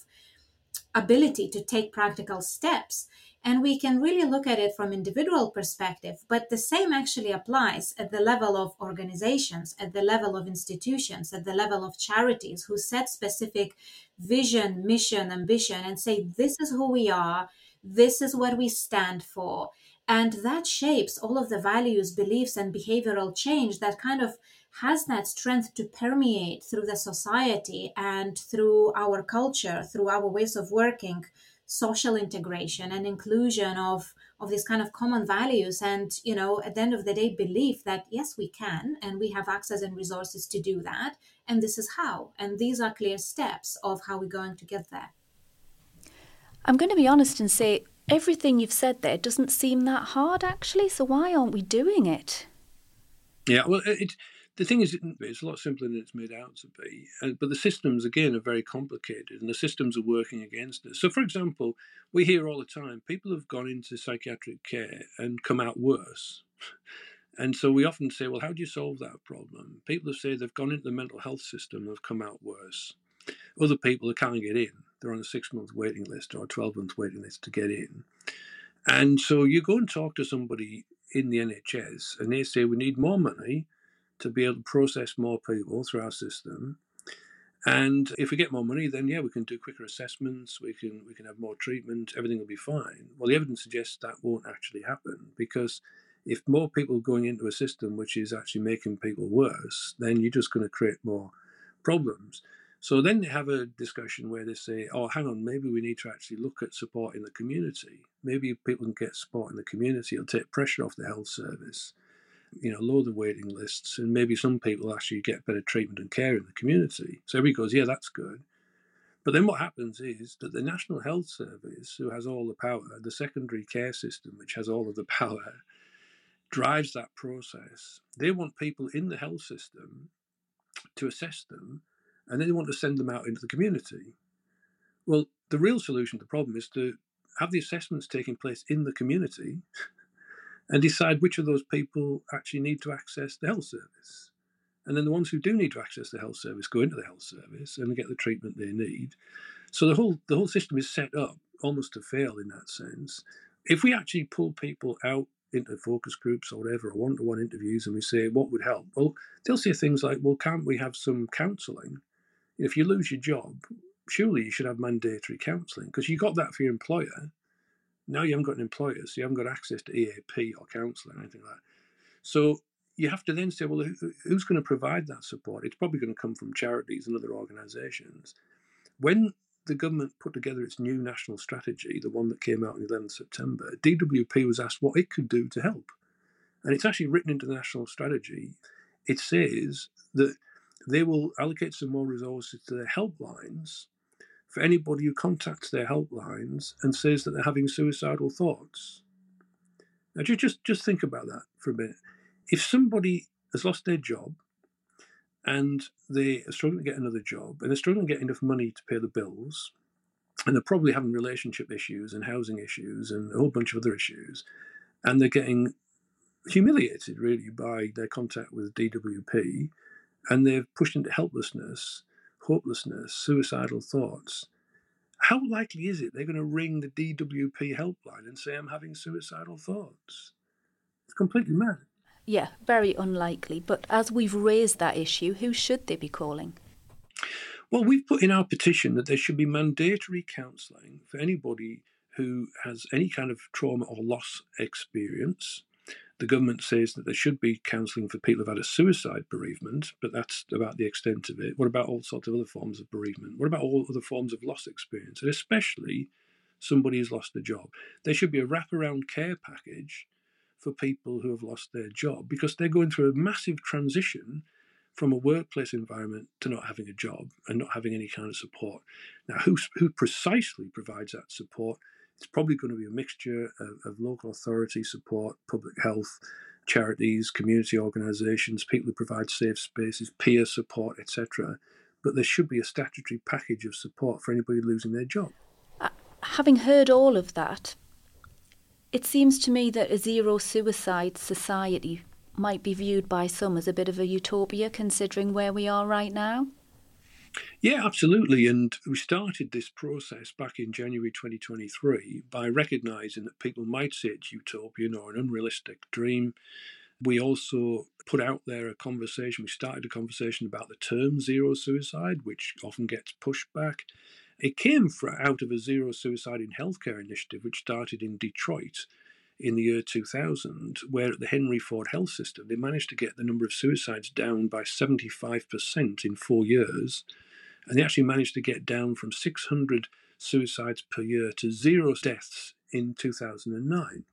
ability to take practical steps and we can really look at it from individual perspective but the same actually applies at the level of organizations at the level of institutions at the level of charities who set specific vision mission ambition and say this is who we are. This is what we stand for. And that shapes all of the values beliefs and behavioral change that kind of has that strength to permeate through the society and through our culture through our ways of working social integration and inclusion of of these kind of common values. And you know at the end of the day belief that yes we can and we have access and resources to do that. And this is how. And these are clear steps of how we're going to get there. I'm going to be honest and say everything you've said there doesn't seem that hard actually. So why aren't we doing it? Yeah well it the thing is, it's a lot simpler than it's made out to be. Uh, but the systems, again, are very complicated, and the systems are working against us. So, for example, we hear all the time people have gone into psychiatric care and come out worse. And so we often say, well, how do you solve that problem? People have said they've gone into the mental health system and have come out worse. Other people can't get in, they're on a six month waiting list or a 12 month waiting list to get in. And so you go and talk to somebody in the NHS and they say, we need more money to be able to process more people through our system. And if we get more money, then yeah, we can do quicker assessments. We can we can have more treatment. Everything will be fine. Well, the evidence suggests that won't actually happen because if more people are going into a system which is actually making people worse, then you're just going to create more problems. So then they have a discussion where they say, "Oh, hang on, maybe we need to actually look at support in the community. Maybe people can get support in the community. It'll take pressure off the health service." You know, lower the waiting lists, and maybe some people actually get better treatment and care in the community. So everybody goes, yeah, that's good. But then what happens is that the National Health Service, who has all the power, the secondary care system, which has all of the power, drives that process. They want people in the health system to assess them, and then they want to send them out into the community. Well, the real solution to the problem is to have the assessments taking place in the community and decide which of those people actually need to access the health service. And then the ones who do need to access the health service go into the health service and get the treatment they need. So the whole the whole system is set up almost to fail in that sense. If we actually pull people out into focus groups or whatever, or one-to-one interviews, and we say what would help, well, they'll say things like, "Well, can't we have some counselling? If you lose your job, surely you should have mandatory counselling because you got that for your employer, now you haven't got an employer, so you haven't got access to EAP or counselling or anything like that. So you have to then say, well, who's going to provide that support? It's probably going to come from charities and other organisations. When the government put together its new national strategy, the one that came out on the 11th September, DWP was asked what it could do to help. And it's actually written into the national strategy. It says that they will allocate some more resources to their helplines for anybody who contacts their helplines and says that they're having suicidal thoughts. Now, just, just, just think about that for a minute. If somebody has lost their job and they are struggling to get another job and they're struggling to get enough money to pay the bills and they're probably having relationship issues and housing issues and a whole bunch of other issues and they're getting humiliated really by their contact with DWP and they're pushed into helplessness, hopelessness, suicidal thoughts. How likely is it they're going to ring the DWP helpline and say, I'm having suicidal thoughts? It's completely mad. Yeah, very unlikely. But as we've raised that issue, who should they be calling? Well, we've put in our petition that there should be mandatory counselling for anybody who has any kind of trauma or loss experience. The government says that there should be counselling for people who've had a suicide bereavement, but that's about the extent of it. What about all sorts of other forms of bereavement? What about all other forms of loss experience? And especially somebody who's lost a job. There should be a wraparound care package for people who have lost their job because they're going through a massive transition from a workplace environment to not having a job and not having any kind of support. Now, who, who precisely provides that support? It's probably going to be a mixture of, of local authority support, public health, charities, community organisations, people who provide safe spaces, peer support, etc. But there should be a statutory package of support for anybody losing their job. Uh, having heard all of that, it seems to me that a zero suicide society might be viewed by some as a bit of a utopia considering where we are right now. Yeah, absolutely. And we started this process back in January 2023 by recognizing that people might say it's utopian or an unrealistic dream. We also put out there a conversation, we started a conversation about the term zero suicide, which often gets pushed back. It came out of a zero suicide in healthcare initiative, which started in Detroit in the year 2000, where at the Henry Ford Health System, they managed to get the number of suicides down by 75% in four years. And they actually managed to get down from 600 suicides per year to zero deaths in 2009.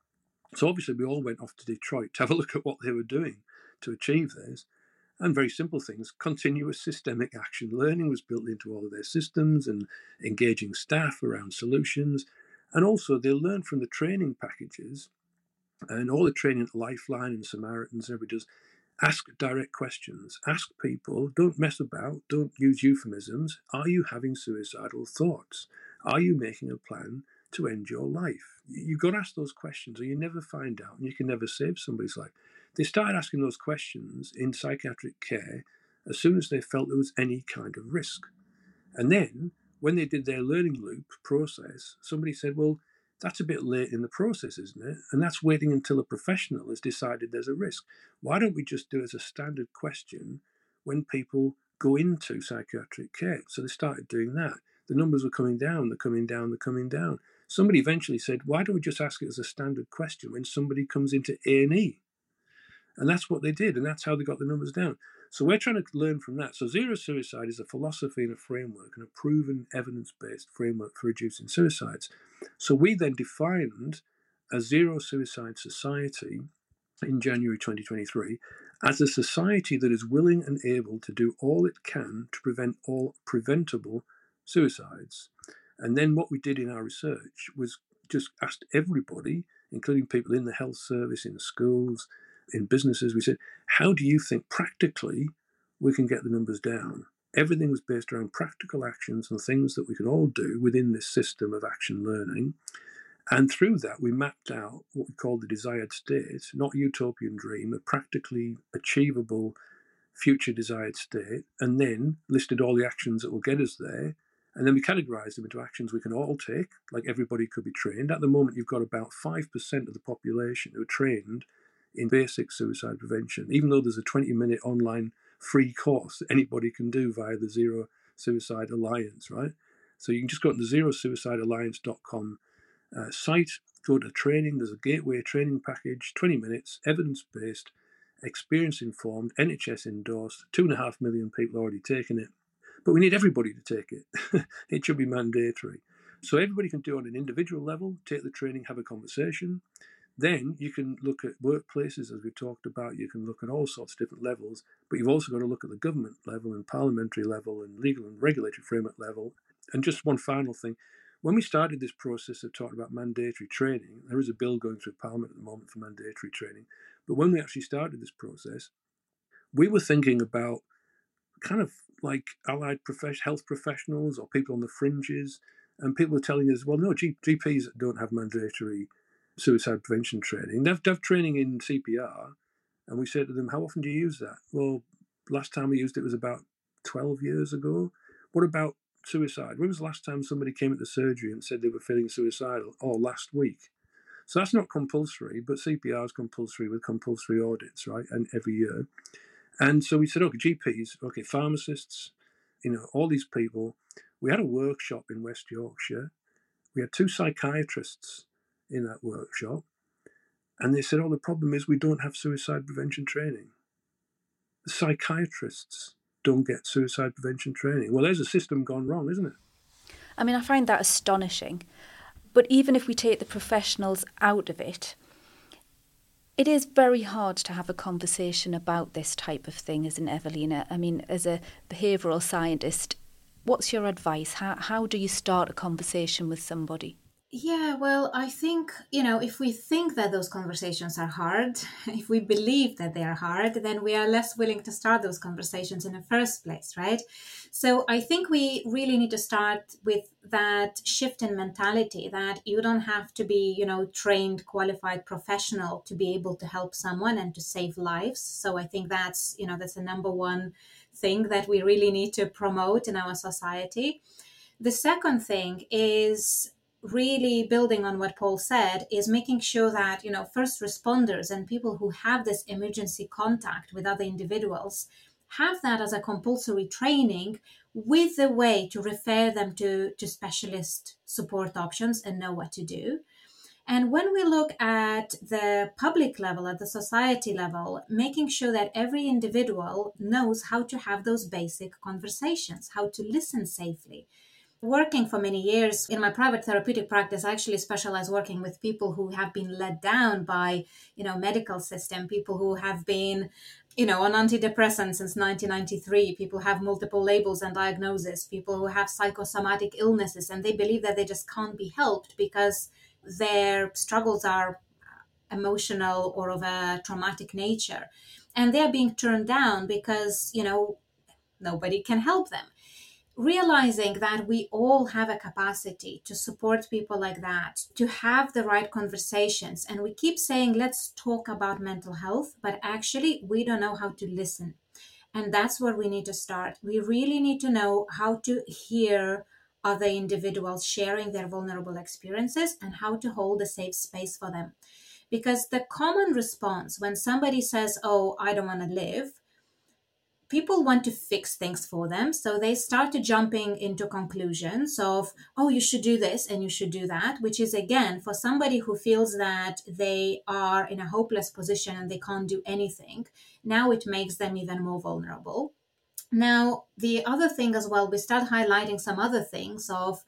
So obviously, we all went off to Detroit to have a look at what they were doing to achieve this and very simple things. Continuous systemic action learning was built into all of their systems and engaging staff around solutions. And also, they learned from the training packages and all the training at Lifeline and Samaritans everybody does. Ask direct questions. Ask people. Don't mess about. Don't use euphemisms. Are you having suicidal thoughts? Are you making a plan to end your life? You've got to ask those questions or you never find out and you can never save somebody's life. They started asking those questions in psychiatric care as soon as they felt there was any kind of risk. And then, when they did their learning loop process, somebody said, Well, that's a bit late in the process, isn't it? And that's waiting until a professional has decided there's a risk. Why don't we just do it as a standard question when people go into psychiatric care? So they started doing that. The numbers were coming down, they're coming down, they're coming down. Somebody eventually said, why don't we just ask it as a standard question when somebody comes into A&E? And that's what they did, and that's how they got the numbers down. So we're trying to learn from that. So zero suicide is a philosophy and a framework and a proven evidence-based framework for reducing suicides. So we then defined a zero suicide society in January 2023 as a society that is willing and able to do all it can to prevent all preventable suicides. And then what we did in our research was just asked everybody, including people in the health service, in schools, in businesses, we said, how do you think practically we can get the numbers down? Everything was based around practical actions and things that we can all do within this system of action learning. And through that, we mapped out what we call the desired state, not utopian dream, a practically achievable future desired state, and then listed all the actions that will get us there. And then we categorized them into actions we can all take, like everybody could be trained. At the moment, you've got about 5% of the population who are trained in basic suicide prevention, even though there's a 20 minute online free course that anybody can do via the Zero Suicide Alliance, right? So you can just go to the zerosuicidealliance.com uh, site, go to training, there's a gateway training package, 20 minutes, evidence based, experience informed, NHS endorsed, two and a half million people already taken it. But we need everybody to take it. it should be mandatory. So everybody can do it on an individual level, take the training, have a conversation. Then you can look at workplaces, as we talked about, you can look at all sorts of different levels, but you've also got to look at the government level and parliamentary level and legal and regulatory framework level. And just one final thing when we started this process of talking about mandatory training, there is a bill going through Parliament at the moment for mandatory training. But when we actually started this process, we were thinking about kind of like allied health professionals or people on the fringes, and people were telling us, well, no, GPs don't have mandatory suicide prevention training. They have, they have training in CPR, and we say to them, how often do you use that? Well, last time we used it was about 12 years ago. What about suicide? When was the last time somebody came into surgery and said they were feeling suicidal? Or last week? So that's not compulsory, but CPR is compulsory with compulsory audits, right? And every year. And so we said, okay, GPs, okay, pharmacists, you know, all these people. We had a workshop in West Yorkshire. We had two psychiatrists in that workshop. And they said, oh, the problem is we don't have suicide prevention training. The psychiatrists don't get suicide prevention training. Well, there's a system gone wrong, isn't it? I mean, I find that astonishing. But even if we take the professionals out of it, it is very hard to have a conversation about this type of thing, isn't Evelina? I mean, as a behavioural scientist, what's your advice? How, how do you start a conversation with somebody? Yeah, well, I think, you know, if we think that those conversations are hard, if we believe that they are hard, then we are less willing to start those conversations in the first place, right? So I think we really need to start with that shift in mentality that you don't have to be, you know, trained, qualified professional to be able to help someone and to save lives. So I think that's, you know, that's the number one thing that we really need to promote in our society. The second thing is really building on what Paul said is making sure that you know first responders and people who have this emergency contact with other individuals have that as a compulsory training with a way to refer them to, to specialist support options and know what to do. And when we look at the public level, at the society level, making sure that every individual knows how to have those basic conversations, how to listen safely, working for many years in my private therapeutic practice i actually specialize working with people who have been let down by you know medical system people who have been you know on antidepressants since 1993 people have multiple labels and diagnoses people who have psychosomatic illnesses and they believe that they just can't be helped because their struggles are uh, emotional or of a traumatic nature. And they're being turned down because you know nobody can help them realizing that we all have a capacity to support people like that, to have the right conversations. And we keep saying, let's talk about mental health, but actually, we don't know how to listen. And that's where we need to start. We really need to know how to hear other individuals sharing their vulnerable experiences and how to hold a safe space for them. Because the common response when somebody says, Oh, I don't want to live, people want to fix things for them so they start to jumping into conclusions of oh you should do this and you should do that which is again for somebody who feels that they are in a hopeless position and they can't do anything now it makes them even more vulnerable. Now the other thing as well we start highlighting some other things of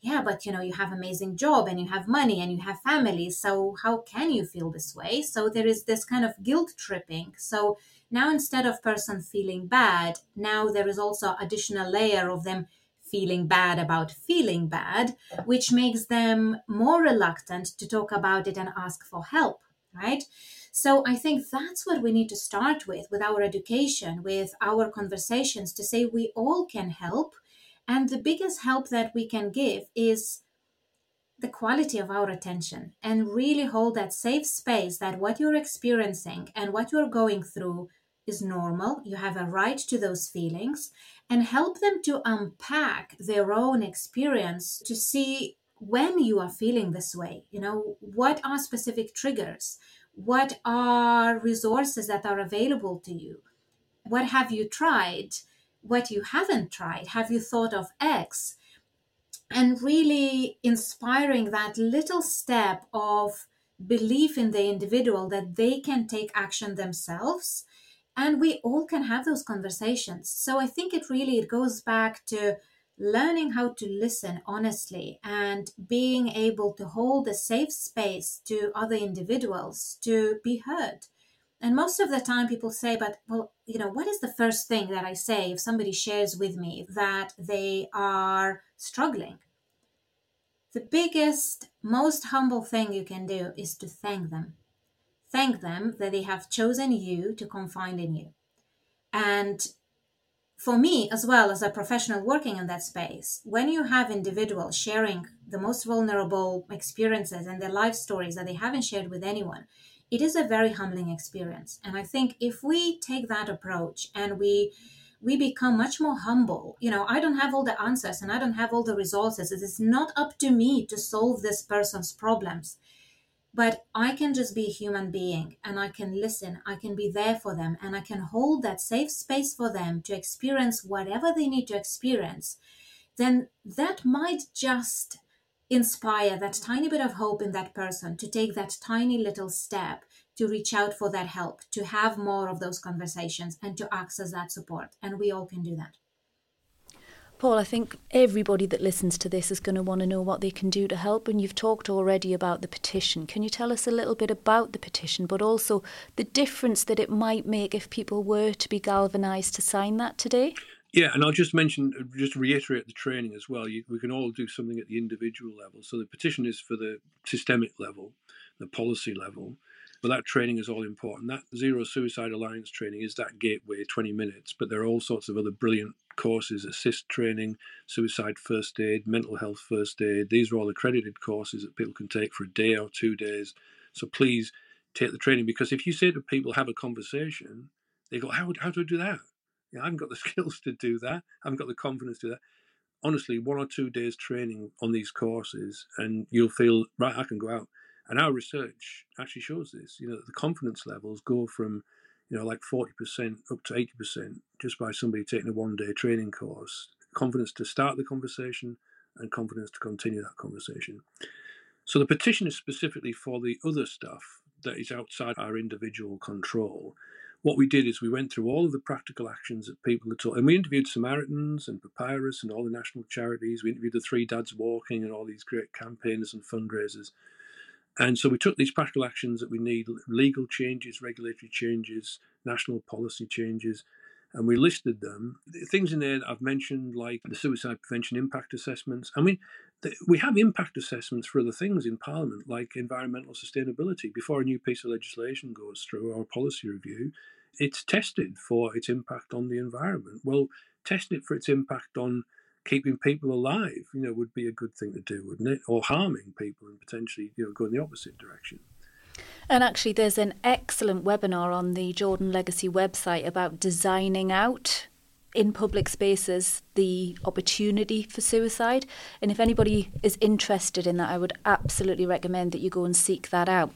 yeah but you know you have amazing job and you have money and you have family so how can you feel this way? So there is this kind of guilt tripping. So now, instead of person feeling bad, now there is also additional layer of them feeling bad about feeling bad, which makes them more reluctant to talk about it and ask for help, right? So I think that's what we need to start with, with our education, with our conversations, to say we all can help. And the biggest help that we can give is the quality of our attention and really hold that safe space that what you're experiencing and what you're going through is normal. You have a right to those feelings and help them to unpack their own experience to see when you are feeling this way. You know, what are specific triggers? What are resources that are available to you? What have you tried? What you haven't tried? Have you thought of X? And really inspiring that little step of belief in the individual that they can take action themselves and we all can have those conversations. So i think it really it goes back to learning how to listen honestly and being able to hold a safe space to other individuals to be heard. And most of the time people say but well you know what is the first thing that i say if somebody shares with me that they are struggling? The biggest most humble thing you can do is to thank them Thank them that they have chosen you to confide in you. And for me as well as a professional working in that space when you have individuals sharing the most vulnerable experiences and their life stories that they haven't shared with anyone it is a very humbling experience. And i think if we take that approach and we we become much more humble you know i don't have all the answers and i don't have all the resources. It is not up to me to solve this person's problems but I can just be a human being and I can listen, I can be there for them, and I can hold that safe space for them to experience whatever they need to experience, then that might just inspire that tiny bit of hope in that person to take that tiny little step to reach out for that help, to have more of those conversations, and to access that support. And we all can do that. Paul, I think everybody that listens to this is going to want to know what they can do to help. And you've talked already about the petition. Can you tell us a little bit about the petition, but also the difference that it might make if people were to be galvanised to sign that today? Yeah, and I'll just mention, uh, just reiterate the training as well. You, we can all do something at the individual level. So the petition is for the systemic level, the policy level. But that training is all important. That Zero Suicide Alliance training is that gateway, 20 minutes. But there are all sorts of other brilliant courses ASIST training, suicide first aid, mental health first aid. These are all accredited courses that people can take for a day or two days. So please take the training because if you say to people, have a conversation, they go, How, how do I do that? Yeah, I haven't got the skills to do that. I haven't got the confidence to do that. Honestly, one or two days training on these courses, and you'll feel, right, I can go out. And our research actually shows this, you know, the confidence levels go from you know, like 40% up to 80% just by somebody taking a one day training course. Confidence to start the conversation and confidence to continue that conversation. So the petition is specifically for the other stuff that is outside our individual control. What we did is we went through all of the practical actions that people had taught, and we interviewed Samaritans and Papyrus and all the national charities. We interviewed the Three Dads Walking and all these great campaigners and fundraisers. And so we took these practical actions that we need legal changes, regulatory changes, national policy changes, and we listed them. Things in there that I've mentioned, like the suicide prevention impact assessments. I mean, we have impact assessments for other things in Parliament, like environmental sustainability. Before a new piece of legislation goes through or a policy review, it's tested for its impact on the environment. Well, test it for its impact on keeping people alive, you know, would be a good thing to do, wouldn't it? Or harming people and potentially, you know, going the opposite direction. And actually, there's an excellent webinar on the Jordan Legacy website about designing out in public spaces the opportunity for suicide. And if anybody is interested in that, I would absolutely recommend that you go and seek that out.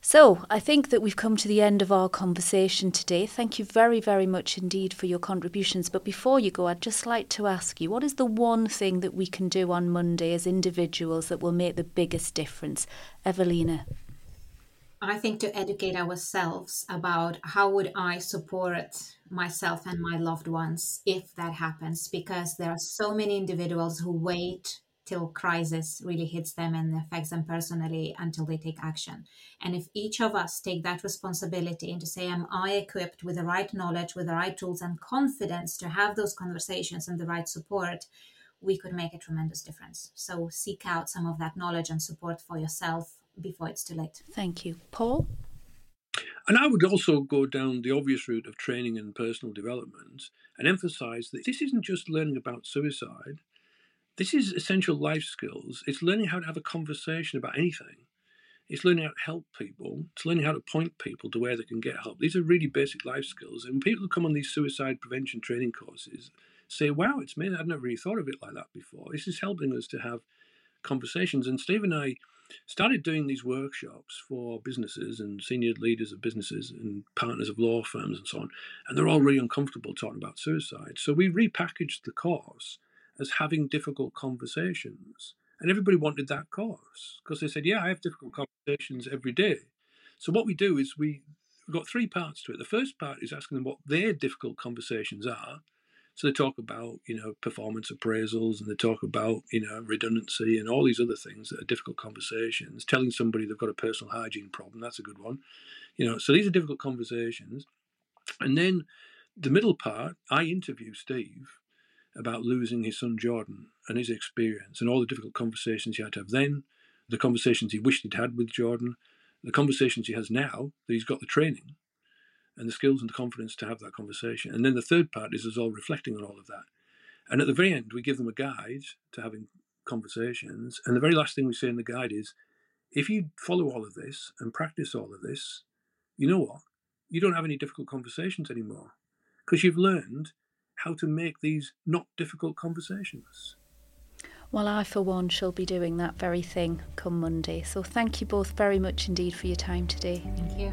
So, I think that we've come to the end of our conversation today. Thank you very, very much indeed for your contributions. But before you go, I'd just like to ask you what is the one thing that we can do on Monday as individuals that will make the biggest difference? Evelina. I think to educate ourselves about how would I support myself and my loved ones if that happens because there are so many individuals who wait till crisis really hits them and affects them personally until they take action. And if each of us take that responsibility and to say, am I equipped with the right knowledge, with the right tools and confidence to have those conversations and the right support, we could make a tremendous difference. So seek out some of that knowledge and support for yourself before it's too late. Thank you. Paul? And I would also go down the obvious route of training and personal development and emphasize that this isn't just learning about suicide, this is essential life skills. It's learning how to have a conversation about anything. It's learning how to help people. It's learning how to point people to where they can get help. These are really basic life skills. And people who come on these suicide prevention training courses say, wow, it's me. I've never really thought of it like that before. This is helping us to have conversations. And Steve and I started doing these workshops for businesses and senior leaders of businesses and partners of law firms and so on. And they're all really uncomfortable talking about suicide. So we repackaged the course as having difficult conversations. And everybody wanted that course because they said, Yeah, I have difficult conversations every day. So what we do is we, we've got three parts to it. The first part is asking them what their difficult conversations are. So they talk about, you know, performance appraisals and they talk about, you know, redundancy and all these other things that are difficult conversations. Telling somebody they've got a personal hygiene problem, that's a good one. You know, so these are difficult conversations. And then the middle part, I interview Steve about losing his son Jordan and his experience and all the difficult conversations he had to have then, the conversations he wished he'd had with Jordan, the conversations he has now that he's got the training. and the skills and the confidence to have that conversation. And then the third part is us all reflecting on all of that. And at the very end, we give them a guide to having conversations. And the very last thing we say in the guide is if you follow all of this and practice all of this, you know what? You don't have any difficult conversations anymore because you've learned how to make these not difficult conversations. Well, I, for one, shall be doing that very thing come Monday. So thank you both very much indeed for your time today. Thank you.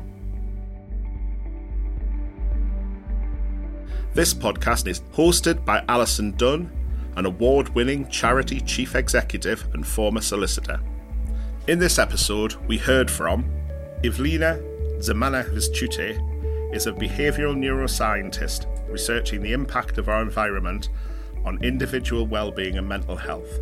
This podcast is hosted by Alison Dunn, an award winning charity chief executive and former solicitor. In this episode, we heard from Evelina Dzimanaviciute is a behavioural neuroscientist researching the impact of our environment on individual well-being and mental health.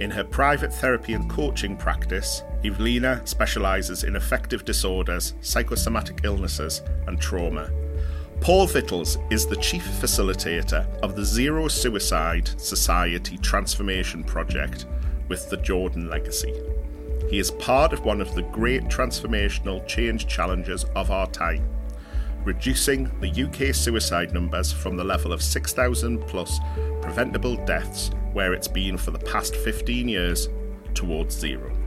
In her private therapy and coaching practice, Evelina specialises in affective disorders, psychosomatic illnesses, and trauma. Paul Vittles is the chief facilitator of the Zero Suicide Society Transformation Project with the Jordan Legacy. He is part of one of the great transformational change challenges of our time, reducing the UK suicide numbers from the level of 6,000 plus preventable deaths where it's been for the past 15 years towards zero.